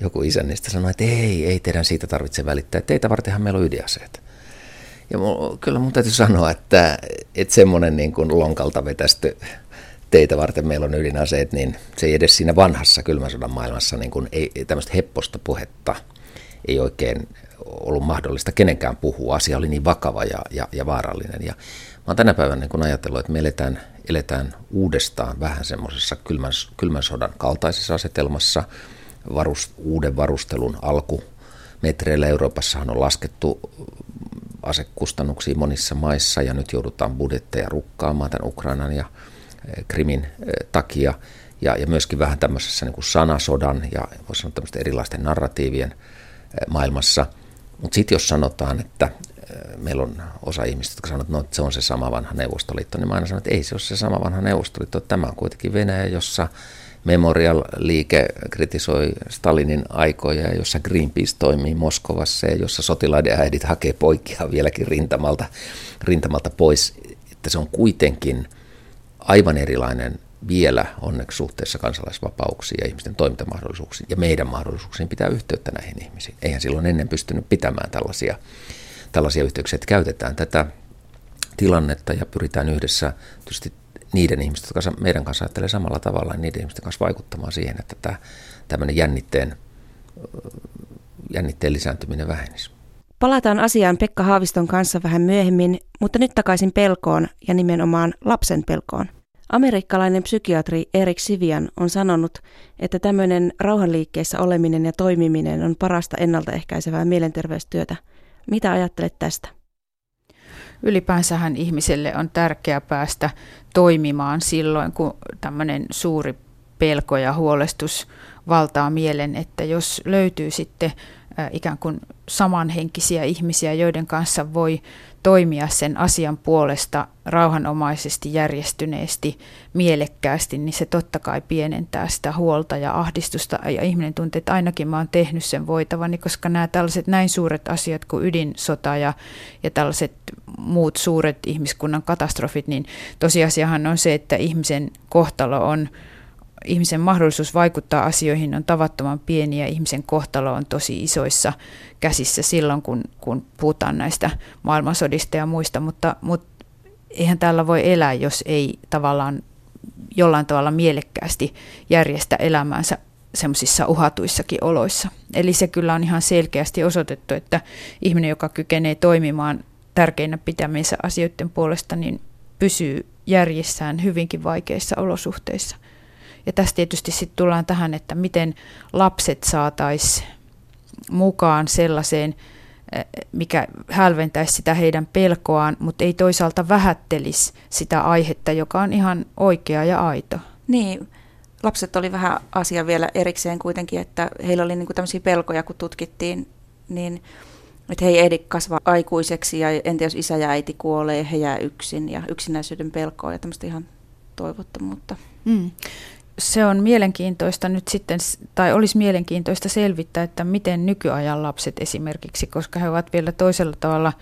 joku isännistä sanoi, että ei, ei teidän siitä tarvitse välittää, teitä vartenhan meillä on ydinaseet. Ja mun, kyllä mun täytyy sanoa, että, että semmoinen niin kuin lonkalta vetästy teitä varten meillä on ydinaseet, niin se ei edes siinä vanhassa kylmän sodan maailmassa niin kuin ei, tämmöistä hepposta puhetta ei oikein ollut mahdollista kenenkään puhua. Asia oli niin vakava ja, ja, ja vaarallinen. Ja mä oon tänä päivänä niin ajatellut, että me eletään eletään uudestaan vähän semmoisessa kylmän, kylmän sodan kaltaisessa asetelmassa. Varust, uuden varustelun alku. Metreillä Euroopassahan on laskettu asekustannuksia monissa maissa ja nyt joudutaan budjetteja rukkaamaan tämän Ukrainan ja eh, Krimin eh, takia. Ja, ja myöskin vähän tämmöisessä niin kuin sanasodan ja voisi sanoa tämmöisten erilaisten narratiivien maailmassa. Mutta sitten jos sanotaan, että meillä on osa ihmistä, jotka sanoo, että, no, että se on se sama vanha Neuvostoliitto, niin mä aina sanon, että ei se ole se sama vanha Neuvostoliitto. Tämä on kuitenkin Venäjä, jossa Memorial-liike kritisoi Stalinin aikoja ja jossa Greenpeace toimii Moskovassa ja jossa sotilaiden äidit hakee poikia vieläkin rintamalta, rintamalta pois. Että se on kuitenkin aivan erilainen vielä onneksi suhteessa kansalaisvapauksiin ja ihmisten toimintamahdollisuuksiin ja meidän mahdollisuuksiin pitää yhteyttä näihin ihmisiin. Eihän silloin ennen pystynyt pitämään tällaisia tällaisia yhteyksiä, että käytetään tätä tilannetta ja pyritään yhdessä tietysti niiden ihmisten, jotka meidän kanssa ajattelee samalla tavalla, niiden ihmisten kanssa vaikuttamaan siihen, että tämä tämmöinen jännitteen, jännitteen lisääntyminen vähenisi. Palataan asiaan Pekka Haaviston kanssa vähän myöhemmin, mutta nyt takaisin pelkoon ja nimenomaan lapsen pelkoon. Amerikkalainen psykiatri Erik Sivian on sanonut, että tämmöinen rauhanliikkeessä oleminen ja toimiminen on parasta ennaltaehkäisevää mielenterveystyötä – mitä ajattelet tästä? Ylipäänsähän ihmiselle on tärkeää päästä toimimaan silloin, kun tämmöinen suuri pelko ja huolestus valtaa mielen, että jos löytyy sitten ikään kuin samanhenkisiä ihmisiä, joiden kanssa voi toimia sen asian puolesta rauhanomaisesti, järjestyneesti, mielekkäästi, niin se totta kai pienentää sitä huolta ja ahdistusta. Ja ihminen tuntee, että ainakin mä oon tehnyt sen voitavani, koska nämä tällaiset näin suuret asiat kuin ydinsota ja, ja tällaiset muut suuret ihmiskunnan katastrofit, niin tosiasiahan on se, että ihmisen kohtalo on ihmisen mahdollisuus vaikuttaa asioihin on tavattoman pieni ja ihmisen kohtalo on tosi isoissa käsissä silloin, kun, kun puhutaan näistä maailmansodista ja muista, mutta, mutta eihän täällä voi elää, jos ei tavallaan jollain tavalla mielekkäästi järjestä elämäänsä semmoisissa uhatuissakin oloissa. Eli se kyllä on ihan selkeästi osoitettu, että ihminen, joka kykenee toimimaan tärkeinä pitämiensä asioiden puolesta, niin pysyy järjissään hyvinkin vaikeissa olosuhteissa. Ja tässä tietysti sitten tullaan tähän, että miten lapset saataisiin mukaan sellaiseen, eh, mikä hälventäisi sitä heidän pelkoaan, mutta ei toisaalta vähättelisi sitä aihetta, joka on ihan oikea ja aito. Niin, lapset oli vähän asia vielä erikseen kuitenkin, että heillä oli niinku tämmöisiä pelkoja, kun tutkittiin, niin että he ei ehdi kasvaa aikuiseksi ja entä jos isä ja äiti kuolee, he jää yksin ja yksinäisyyden pelkoa ja tämmöistä ihan toivottomuutta. Mm se on mielenkiintoista nyt sitten, tai olisi mielenkiintoista selvittää, että miten nykyajan lapset esimerkiksi, koska he ovat vielä toisella tavalla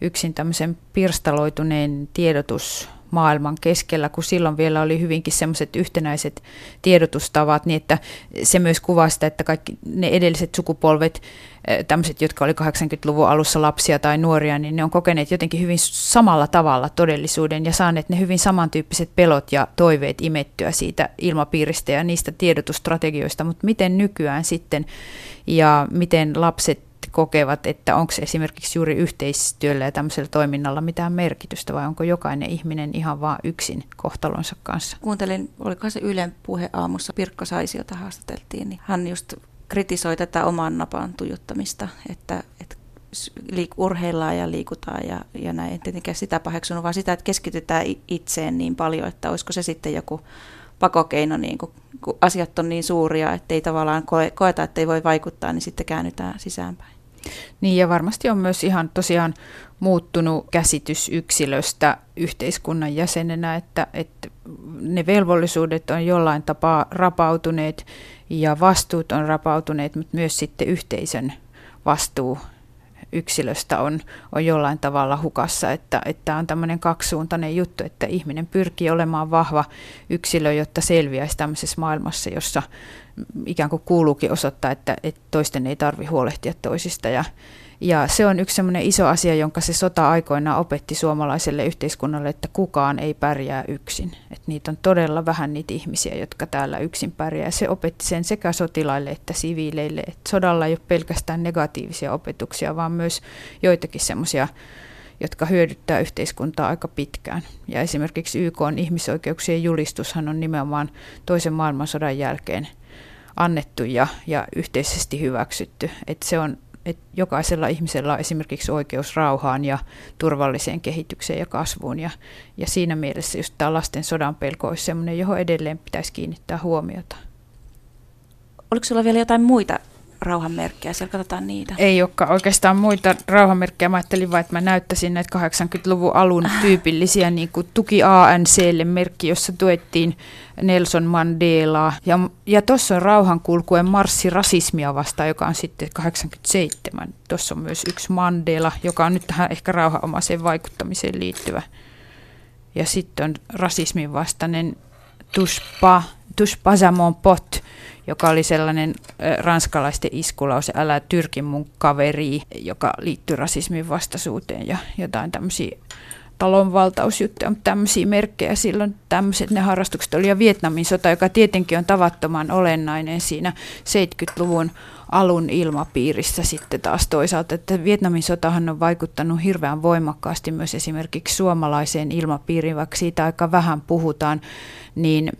yksin tämmöisen pirstaloituneen tiedotus maailman keskellä, kun silloin vielä oli hyvinkin semmoiset yhtenäiset tiedotustavat, niin että se myös kuvaa sitä, että kaikki ne edelliset sukupolvet, eh, tämmöiset, jotka oli 80-luvun alussa lapsia tai nuoria, niin ne on kokeneet jotenkin hyvin samalla tavalla todellisuuden ja saaneet ne hyvin samantyyppiset pelot ja toiveet imettyä siitä ilmapiiristä ja niistä tiedotusstrategioista, mutta miten nykyään sitten ja miten lapset kokevat, että onko esimerkiksi juuri yhteistyöllä ja tämmöisellä toiminnalla mitään merkitystä vai onko jokainen ihminen ihan vaan yksin kohtalonsa kanssa? Kuuntelin, oliko se Ylen puhe aamussa, Pirkko Saisi, jota haastateltiin, niin hän just kritisoi tätä oman napan tujuttamista, että, että liik- urheillaan ja liikutaan ja, ja näin. En tietenkään sitä paheksunut, vaan sitä, että keskitytään itseen niin paljon, että olisiko se sitten joku pakokeino, niin kun, kun asiat on niin suuria, että ei tavallaan koe, koeta, että ei voi vaikuttaa, niin sitten käännytään sisäänpäin. Niin ja varmasti on myös ihan tosiaan muuttunut käsitys yksilöstä yhteiskunnan jäsenenä, että, että ne velvollisuudet on jollain tapaa rapautuneet ja vastuut on rapautuneet, mutta myös sitten yhteisön vastuu yksilöstä on, on jollain tavalla hukassa, että, että on tämmöinen kaksisuuntainen juttu, että ihminen pyrkii olemaan vahva yksilö, jotta selviäisi tämmöisessä maailmassa, jossa ikään kuin kuuluukin osoittaa, että, että toisten ei tarvi huolehtia toisista ja ja se on yksi semmoinen iso asia, jonka se sota aikoinaan opetti suomalaiselle yhteiskunnalle, että kukaan ei pärjää yksin. Että niitä on todella vähän niitä ihmisiä, jotka täällä yksin pärjää. Se opetti sen sekä sotilaille että siviileille. Että sodalla ei ole pelkästään negatiivisia opetuksia, vaan myös joitakin semmoisia jotka hyödyttää yhteiskuntaa aika pitkään. Ja esimerkiksi YK on ihmisoikeuksien julistushan on nimenomaan toisen maailmansodan jälkeen annettu ja, ja yhteisesti hyväksytty. Että se on että jokaisella ihmisellä on esimerkiksi oikeus rauhaan ja turvalliseen kehitykseen ja kasvuun. Ja, ja siinä mielessä just tämä lasten sodan pelko olisi sellainen, johon edelleen pitäisi kiinnittää huomiota. Oliko sulla vielä jotain muita rauhanmerkkejä, siellä katsotaan niitä. Ei olekaan oikeastaan muita rauhanmerkkejä. Mä ajattelin vain, että mä näyttäisin näitä 80-luvun alun *laughs* tyypillisiä niin kuin tuki ANClle merkki, jossa tuettiin Nelson Mandelaa. Ja, ja tuossa on rauhankulkuen marssi rasismia vastaan, joka on sitten 87. Tuossa on myös yksi Mandela, joka on nyt tähän ehkä rauhanomaiseen vaikuttamiseen liittyvä. Ja sitten on rasismin vastainen Tuspa, Tuspa Pot, joka oli sellainen ranskalaisten iskulause, älä tyrkin mun kaveri, joka liittyy rasismin vastaisuuteen ja jotain tämmöisiä talonvaltausjuttuja, mutta tämmöisiä merkkejä silloin tämmöiset ne harrastukset oli. Ja Vietnamin sota, joka tietenkin on tavattoman olennainen siinä 70-luvun alun ilmapiirissä sitten taas toisaalta, että Vietnamin sotahan on vaikuttanut hirveän voimakkaasti myös esimerkiksi suomalaiseen ilmapiiriin, vaikka siitä aika vähän puhutaan, niin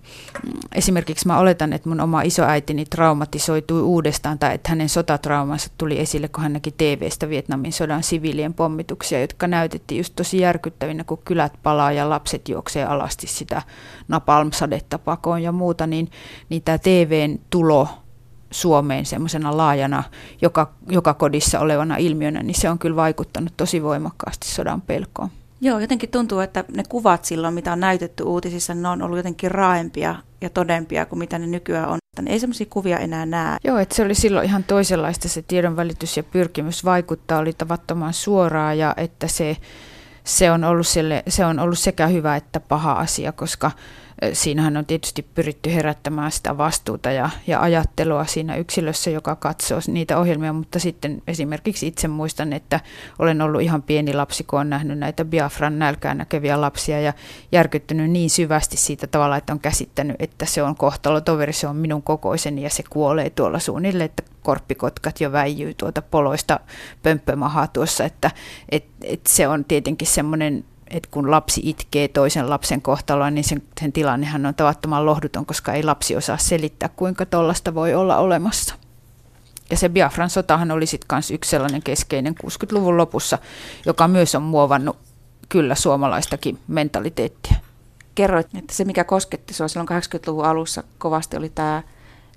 esimerkiksi mä oletan, että mun oma isoäitini traumatisoitui uudestaan tai että hänen sotatraumansa tuli esille, kun hän näki TV-stä Vietnamin sodan siviilien pommituksia, jotka näytettiin just tosi järkyttävinä, kun kylät palaa ja lapset juoksee alasti sitä napalmsadetta pakoon ja muuta, niin, niin tämä TVn tulo Suomeen semmoisena laajana, joka, joka kodissa olevana ilmiönä, niin se on kyllä vaikuttanut tosi voimakkaasti sodan pelkoon. Joo, jotenkin tuntuu, että ne kuvat silloin, mitä on näytetty uutisissa, ne on ollut jotenkin raaempia ja todempia kuin mitä ne nykyään on. Ei semmoisia kuvia enää näe. Joo, että se oli silloin ihan toisenlaista se tiedonvälitys ja pyrkimys vaikuttaa oli tavattoman suoraa ja että se, se, on ollut sille, se on ollut sekä hyvä että paha asia, koska siinähän on tietysti pyritty herättämään sitä vastuuta ja, ja ajattelua siinä yksilössä, joka katsoo niitä ohjelmia, mutta sitten esimerkiksi itse muistan, että olen ollut ihan pieni lapsi, kun olen nähnyt näitä Biafran nälkään näkeviä lapsia ja järkyttynyt niin syvästi siitä tavalla, että on käsittänyt, että se on kohtalo toveri, se on minun kokoiseni ja se kuolee tuolla suunnille, että korppikotkat jo väijyy tuota poloista pömppömahaa tuossa, että et, et se on tietenkin semmoinen että kun lapsi itkee toisen lapsen kohtaloa, niin sen, sen tilannehan on tavattoman lohduton, koska ei lapsi osaa selittää, kuinka tollasta voi olla olemassa. Ja se Biafran sotahan oli sitten myös yksi sellainen keskeinen 60-luvun lopussa, joka myös on muovannut kyllä suomalaistakin mentaliteettia. Kerroit, että se mikä kosketti sinua silloin 80-luvun alussa kovasti oli tämä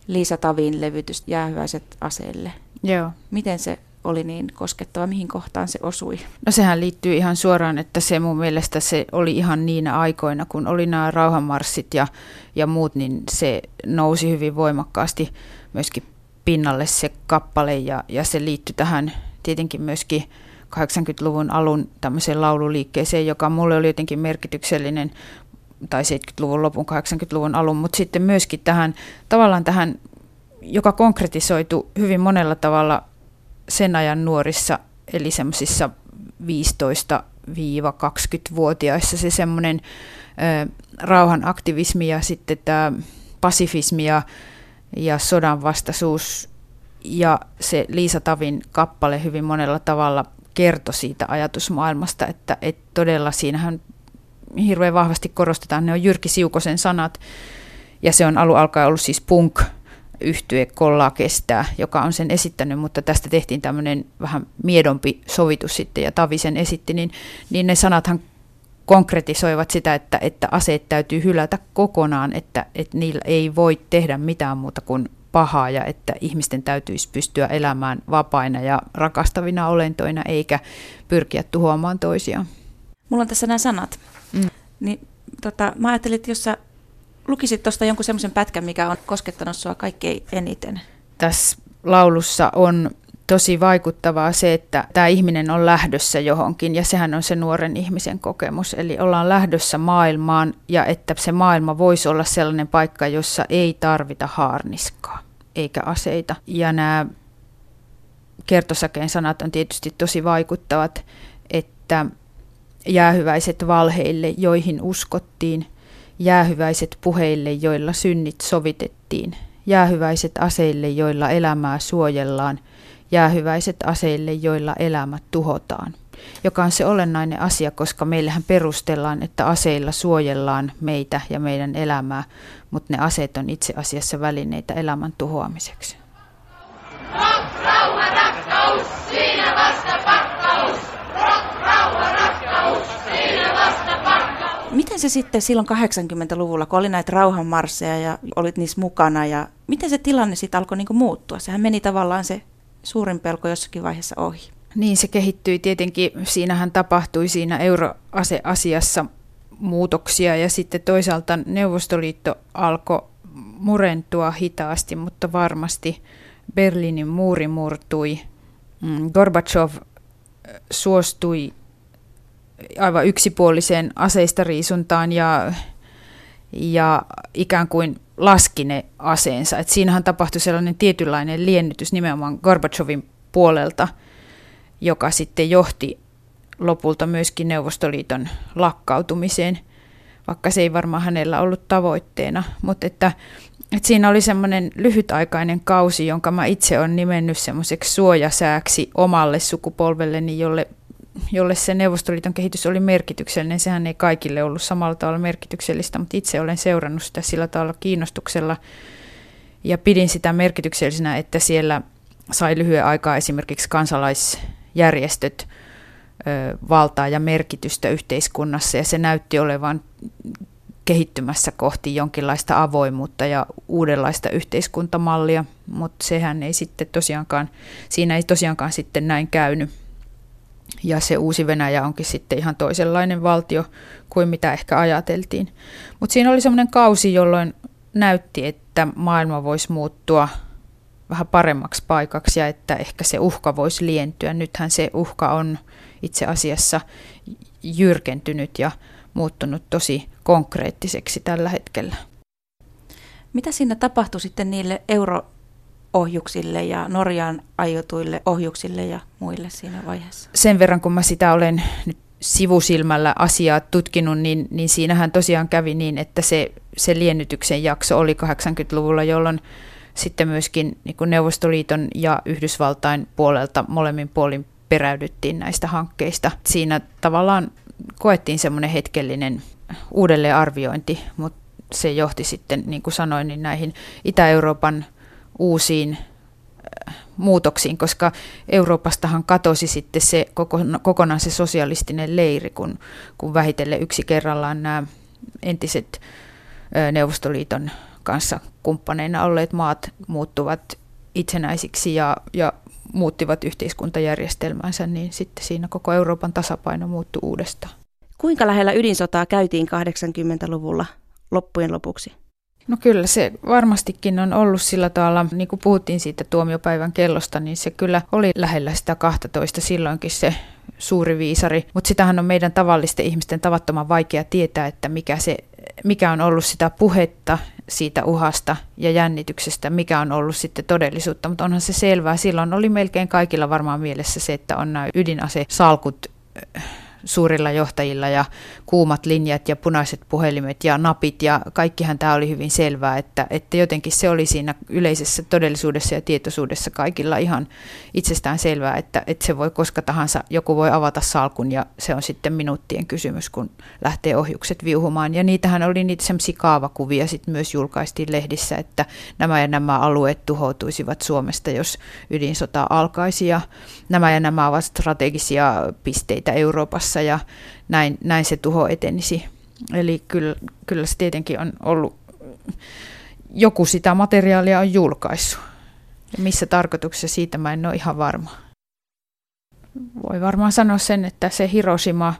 Liisa Tavin levytys Jäähyväiset aseelle. Joo. Miten se oli niin koskettava, mihin kohtaan se osui? No sehän liittyy ihan suoraan, että se mun mielestä se oli ihan niinä aikoina, kun oli nämä rauhanmarssit ja, ja muut, niin se nousi hyvin voimakkaasti myöskin pinnalle se kappale ja, ja se liittyi tähän tietenkin myöskin 80-luvun alun tämmöiseen laululiikkeeseen, joka mulle oli jotenkin merkityksellinen, tai 70-luvun lopun, 80-luvun alun, mutta sitten myöskin tähän tavallaan tähän, joka konkretisoitu hyvin monella tavalla sen ajan nuorissa, eli semmoisissa 15-20-vuotiaissa se semmoinen rauhan aktivismi ja sitten tämä pasifismi ja, ja sodan vastaisuus. Ja se Liisa Tavin kappale hyvin monella tavalla kertoi siitä ajatusmaailmasta, että, että todella siinähän hirveän vahvasti korostetaan, ne on Jyrki Siukosen sanat, ja se on alun alkaen ollut siis punk yhtye Kollaa kestää, joka on sen esittänyt, mutta tästä tehtiin tämmöinen vähän miedompi sovitus sitten ja Tavi sen esitti, niin, niin ne sanathan konkretisoivat sitä, että, että aseet täytyy hylätä kokonaan, että, että niillä ei voi tehdä mitään muuta kuin pahaa ja että ihmisten täytyisi pystyä elämään vapaina ja rakastavina olentoina eikä pyrkiä tuhoamaan toisiaan. Mulla on tässä nämä sanat. Mm. Niin, tota, mä ajattelin, että jos sä lukisit tuosta jonkun semmoisen pätkän, mikä on koskettanut sua kaikkein eniten? Tässä laulussa on tosi vaikuttavaa se, että tämä ihminen on lähdössä johonkin ja sehän on se nuoren ihmisen kokemus. Eli ollaan lähdössä maailmaan ja että se maailma voisi olla sellainen paikka, jossa ei tarvita haarniskaa eikä aseita. Ja nämä kertosäkeen sanat on tietysti tosi vaikuttavat, että jäähyväiset valheille, joihin uskottiin, jäähyväiset puheille, joilla synnit sovitettiin, jäähyväiset aseille, joilla elämää suojellaan, jäähyväiset aseille, joilla elämät tuhotaan. Joka on se olennainen asia, koska meillähän perustellaan, että aseilla suojellaan meitä ja meidän elämää, mutta ne aseet on itse asiassa välineitä elämän tuhoamiseksi. Rauha, rakkaus, siinä vasta pakkaus. Miten se sitten silloin 80-luvulla, kun oli näitä rauhanmarsseja ja olit niissä mukana, ja miten se tilanne sitten alkoi niinku muuttua? Sehän meni tavallaan se suurin pelko jossakin vaiheessa ohi. Niin se kehittyi tietenkin, siinähän tapahtui siinä euroaseasiassa muutoksia ja sitten toisaalta Neuvostoliitto alkoi murentua hitaasti, mutta varmasti Berliinin muuri murtui. Mm, Gorbachev suostui aivan yksipuoliseen aseista riisuntaan ja, ja ikään kuin laski ne aseensa. Et siinähän tapahtui sellainen tietynlainen liennytys nimenomaan Gorbachevin puolelta, joka sitten johti lopulta myöskin Neuvostoliiton lakkautumiseen, vaikka se ei varmaan hänellä ollut tavoitteena. Mutta että että siinä oli semmoinen lyhytaikainen kausi, jonka mä itse olen nimennyt semmoiseksi suojasääksi omalle sukupolvelleni, jolle, jolle se Neuvostoliiton kehitys oli merkityksellinen. Sehän ei kaikille ollut samalla tavalla merkityksellistä, mutta itse olen seurannut sitä sillä tavalla kiinnostuksella ja pidin sitä merkityksellisenä, että siellä sai lyhyen aikaa esimerkiksi kansalaisjärjestöt ö, valtaa ja merkitystä yhteiskunnassa ja se näytti olevan kehittymässä kohti jonkinlaista avoimuutta ja uudenlaista yhteiskuntamallia, mutta sehän ei sitten tosiaankaan, siinä ei tosiaankaan sitten näin käynyt. Ja se uusi Venäjä onkin sitten ihan toisenlainen valtio kuin mitä ehkä ajateltiin. Mutta siinä oli semmoinen kausi, jolloin näytti, että maailma voisi muuttua vähän paremmaksi paikaksi ja että ehkä se uhka voisi lientyä. Nythän se uhka on itse asiassa jyrkentynyt ja muuttunut tosi konkreettiseksi tällä hetkellä. Mitä siinä tapahtui sitten niille euroohjuksille ja Norjaan aiotuille ohjuksille ja muille siinä vaiheessa? Sen verran, kun mä sitä olen nyt sivusilmällä asiaa tutkinut, niin, niin siinähän tosiaan kävi niin, että se, se liennytyksen jakso oli 80-luvulla, jolloin sitten myöskin niin kuin Neuvostoliiton ja Yhdysvaltain puolelta molemmin puolin peräydyttiin näistä hankkeista. Siinä tavallaan koettiin semmoinen hetkellinen uudelleenarviointi, mutta se johti sitten, niin kuin sanoin, niin näihin Itä-Euroopan uusiin äh, muutoksiin, koska Euroopastahan katosi sitten se kokonaan se sosialistinen leiri, kun, kun vähitellen yksi kerrallaan nämä entiset Neuvostoliiton kanssa kumppaneina olleet maat muuttuvat itsenäisiksi ja, ja muuttivat yhteiskuntajärjestelmänsä, niin sitten siinä koko Euroopan tasapaino muuttui uudestaan. Kuinka lähellä ydinsotaa käytiin 80-luvulla loppujen lopuksi? No kyllä se varmastikin on ollut sillä tavalla, niin kuin puhuttiin siitä tuomiopäivän kellosta, niin se kyllä oli lähellä sitä 12 silloinkin se suuri viisari. Mutta sitähän on meidän tavallisten ihmisten tavattoman vaikea tietää, että mikä, se, mikä on ollut sitä puhetta siitä uhasta ja jännityksestä, mikä on ollut sitten todellisuutta. Mutta onhan se selvää. Silloin oli melkein kaikilla varmaan mielessä se, että on nämä ydinasesalkut suurilla johtajilla ja kuumat linjat ja punaiset puhelimet ja napit ja kaikkihan tämä oli hyvin selvää, että, että jotenkin se oli siinä yleisessä todellisuudessa ja tietoisuudessa kaikilla ihan itsestään selvää, että, että se voi koska tahansa, joku voi avata salkun ja se on sitten minuuttien kysymys, kun lähtee ohjukset viuhumaan. Ja niitähän oli niitä semmoisia kaavakuvia sitten myös julkaistiin lehdissä, että nämä ja nämä alueet tuhoutuisivat Suomesta, jos ydinsota alkaisi ja nämä ja nämä ovat strategisia pisteitä Euroopassa ja näin, näin se tuho etenisi. Eli kyllä, kyllä se tietenkin on ollut, joku sitä materiaalia on julkaissut. Ja missä tarkoituksessa siitä mä en ole ihan varma. Voi varmaan sanoa sen, että se Hiroshima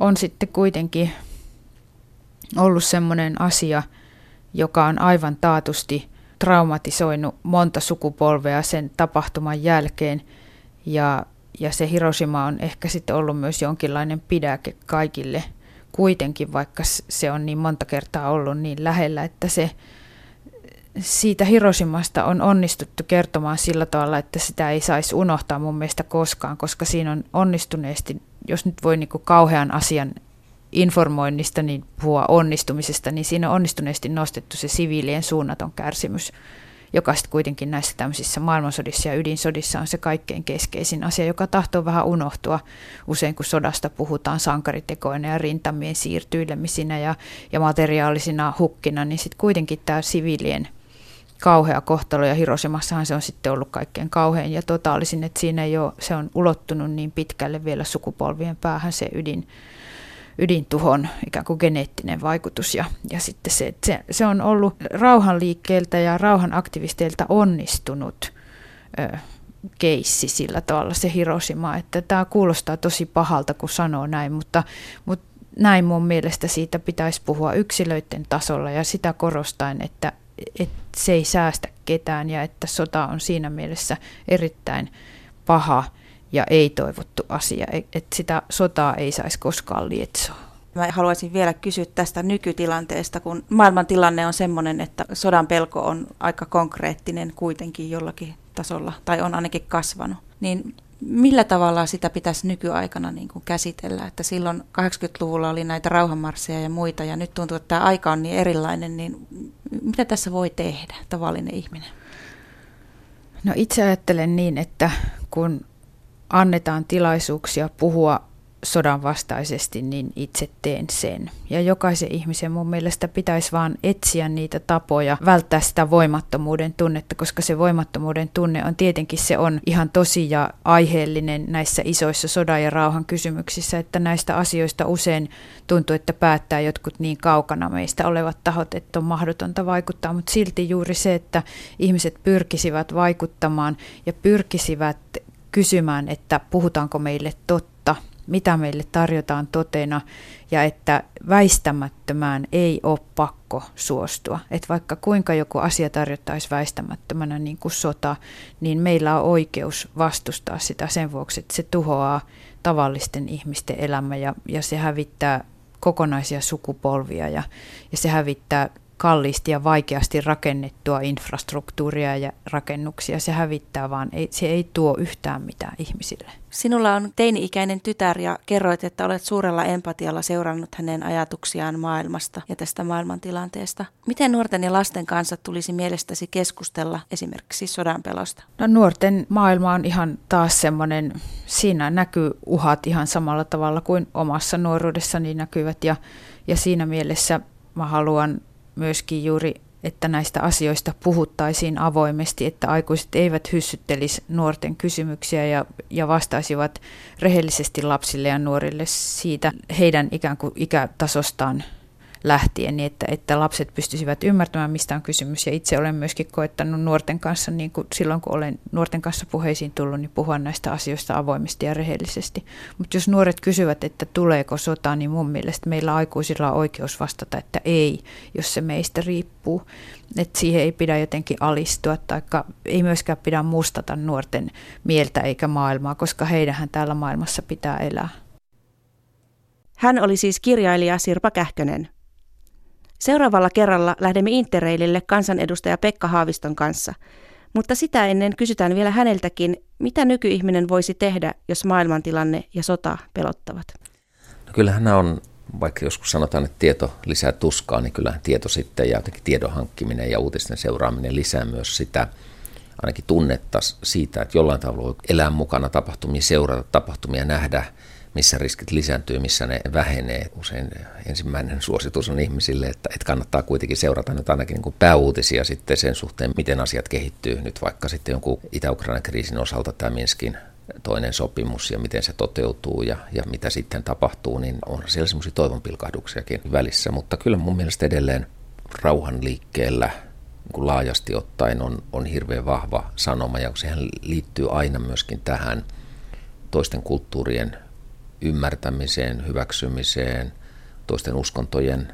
on sitten kuitenkin ollut semmoinen asia, joka on aivan taatusti traumatisoinut monta sukupolvea sen tapahtuman jälkeen. Ja ja se Hiroshima on ehkä sitten ollut myös jonkinlainen pidäke kaikille kuitenkin, vaikka se on niin monta kertaa ollut niin lähellä, että se siitä Hiroshimasta on onnistuttu kertomaan sillä tavalla, että sitä ei saisi unohtaa mun mielestä koskaan, koska siinä on onnistuneesti, jos nyt voi niin kauhean asian informoinnista niin puhua onnistumisesta, niin siinä on onnistuneesti nostettu se siviilien suunnaton kärsimys joka sitten kuitenkin näissä tämmöisissä maailmansodissa ja ydinsodissa on se kaikkein keskeisin asia, joka tahtoo vähän unohtua. Usein, kun sodasta puhutaan sankaritekoina ja rintamien siirtyilemisinä ja, ja materiaalisina hukkina, niin sitten kuitenkin tämä siviilien kauhea kohtalo ja Hiroshimassahan se on sitten ollut kaikkein kauhein ja totaalisin, että siinä ei ole, se on ulottunut niin pitkälle vielä sukupolvien päähän se ydin, ydintuhon ikään kuin geneettinen vaikutus. Ja, ja sitten se, se, se on ollut rauhanliikkeeltä ja rauhanaktivisteilta onnistunut ö, keissi sillä tavalla se Hiroshima, että tämä kuulostaa tosi pahalta, kun sanoo näin, mutta, mutta näin mun mielestä siitä pitäisi puhua yksilöiden tasolla. Ja sitä korostaen, että, että se ei säästä ketään ja että sota on siinä mielessä erittäin paha ja ei toivottu asia, että sitä sotaa ei saisi koskaan lietsoa. Mä haluaisin vielä kysyä tästä nykytilanteesta, kun maailman tilanne on sellainen, että sodan pelko on aika konkreettinen kuitenkin jollakin tasolla, tai on ainakin kasvanut. Niin millä tavalla sitä pitäisi nykyaikana niin kuin käsitellä? Että silloin 80-luvulla oli näitä rauhanmarsseja ja muita, ja nyt tuntuu, että tämä aika on niin erilainen, niin Mitä tässä voi tehdä tavallinen ihminen? No itse ajattelen niin, että kun annetaan tilaisuuksia puhua sodan vastaisesti, niin itse teen sen. Ja jokaisen ihmisen mun mielestä pitäisi vaan etsiä niitä tapoja välttää sitä voimattomuuden tunnetta, koska se voimattomuuden tunne on tietenkin se on ihan tosi ja aiheellinen näissä isoissa sodan ja rauhan kysymyksissä, että näistä asioista usein tuntuu, että päättää jotkut niin kaukana meistä olevat tahot, että on mahdotonta vaikuttaa, mutta silti juuri se, että ihmiset pyrkisivät vaikuttamaan ja pyrkisivät kysymään, että puhutaanko meille totta, mitä meille tarjotaan totena ja että väistämättömään ei ole pakko suostua. Että vaikka kuinka joku asia tarjottaisi väistämättömänä niin kuin sota, niin meillä on oikeus vastustaa sitä sen vuoksi, että se tuhoaa tavallisten ihmisten elämä ja, ja se hävittää kokonaisia sukupolvia ja, ja se hävittää kalliisti ja vaikeasti rakennettua infrastruktuuria ja rakennuksia. Se hävittää vaan, ei, se ei tuo yhtään mitään ihmisille. Sinulla on teini-ikäinen tytär ja kerroit, että olet suurella empatialla seurannut hänen ajatuksiaan maailmasta ja tästä maailmantilanteesta. Miten nuorten ja lasten kanssa tulisi mielestäsi keskustella esimerkiksi sodan pelosta? No nuorten maailma on ihan taas semmoinen, siinä näkyy uhat ihan samalla tavalla kuin omassa nuoruudessani näkyvät ja, ja siinä mielessä mä haluan myöskin juuri, että näistä asioista puhuttaisiin avoimesti, että aikuiset eivät hyssyttelisi nuorten kysymyksiä ja, ja vastaisivat rehellisesti lapsille ja nuorille siitä heidän ikään kuin ikätasostaan lähtien, niin että, että lapset pystyisivät ymmärtämään, mistä on kysymys. Ja itse olen myöskin koettanut nuorten kanssa, niin kuin silloin kun olen nuorten kanssa puheisiin tullut, niin puhua näistä asioista avoimesti ja rehellisesti. Mutta jos nuoret kysyvät, että tuleeko sota, niin mun mielestä meillä aikuisilla on oikeus vastata, että ei, jos se meistä riippuu. Että siihen ei pidä jotenkin alistua, tai ei myöskään pidä mustata nuorten mieltä eikä maailmaa, koska heidähän täällä maailmassa pitää elää. Hän oli siis kirjailija Sirpa Kähkönen. Seuraavalla kerralla lähdemme Interrailille kansanedustaja Pekka Haaviston kanssa, mutta sitä ennen kysytään vielä häneltäkin, mitä nykyihminen voisi tehdä, jos maailmantilanne ja sota pelottavat. No kyllähän on, vaikka joskus sanotaan, että tieto lisää tuskaa, niin kyllähän tieto sitten ja jotenkin tiedon hankkiminen ja uutisten seuraaminen lisää myös sitä ainakin tunnetta siitä, että jollain tavalla elää mukana tapahtumia, seurata tapahtumia, nähdä – missä riskit lisääntyy, missä ne vähenee. Usein ensimmäinen suositus on ihmisille, että, että kannattaa kuitenkin seurata nyt ainakin niin kuin pääuutisia sitten sen suhteen, miten asiat kehittyy. Nyt vaikka sitten jonkun Itä-Ukrainan kriisin osalta tämä Minskin toinen sopimus ja miten se toteutuu ja, ja mitä sitten tapahtuu, niin on siellä semmoisia toivonpilkahduksiakin välissä. Mutta kyllä mun mielestä edelleen rauhan liikkeellä niin laajasti ottaen on, on hirveän vahva sanoma ja sehän liittyy aina myöskin tähän toisten kulttuurien ymmärtämiseen, hyväksymiseen, toisten uskontojen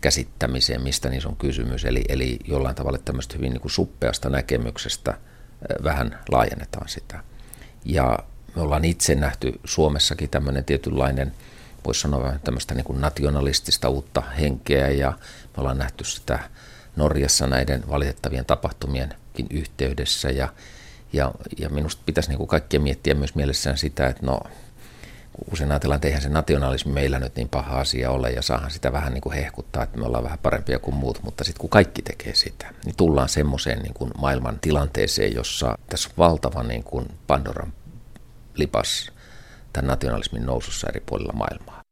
käsittämiseen, mistä niissä on kysymys. Eli, eli jollain tavalla tämmöistä hyvin niin kuin suppeasta näkemyksestä vähän laajennetaan sitä. Ja me ollaan itse nähty Suomessakin tämmöinen tietynlainen, voisi sanoa tämmöistä niin kuin nationalistista uutta henkeä ja me ollaan nähty sitä Norjassa näiden valitettavien tapahtumienkin yhteydessä ja, ja, ja minusta pitäisi niin kuin kaikkien miettiä myös mielessään sitä, että no usein ajatellaan, että eihän se nationalismi meillä nyt niin paha asia ole ja saahan sitä vähän niin kuin hehkuttaa, että me ollaan vähän parempia kuin muut, mutta sitten kun kaikki tekee sitä, niin tullaan semmoiseen niin kuin maailman tilanteeseen, jossa tässä on valtava niin kuin Pandoran lipas tämän nationalismin nousussa eri puolilla maailmaa.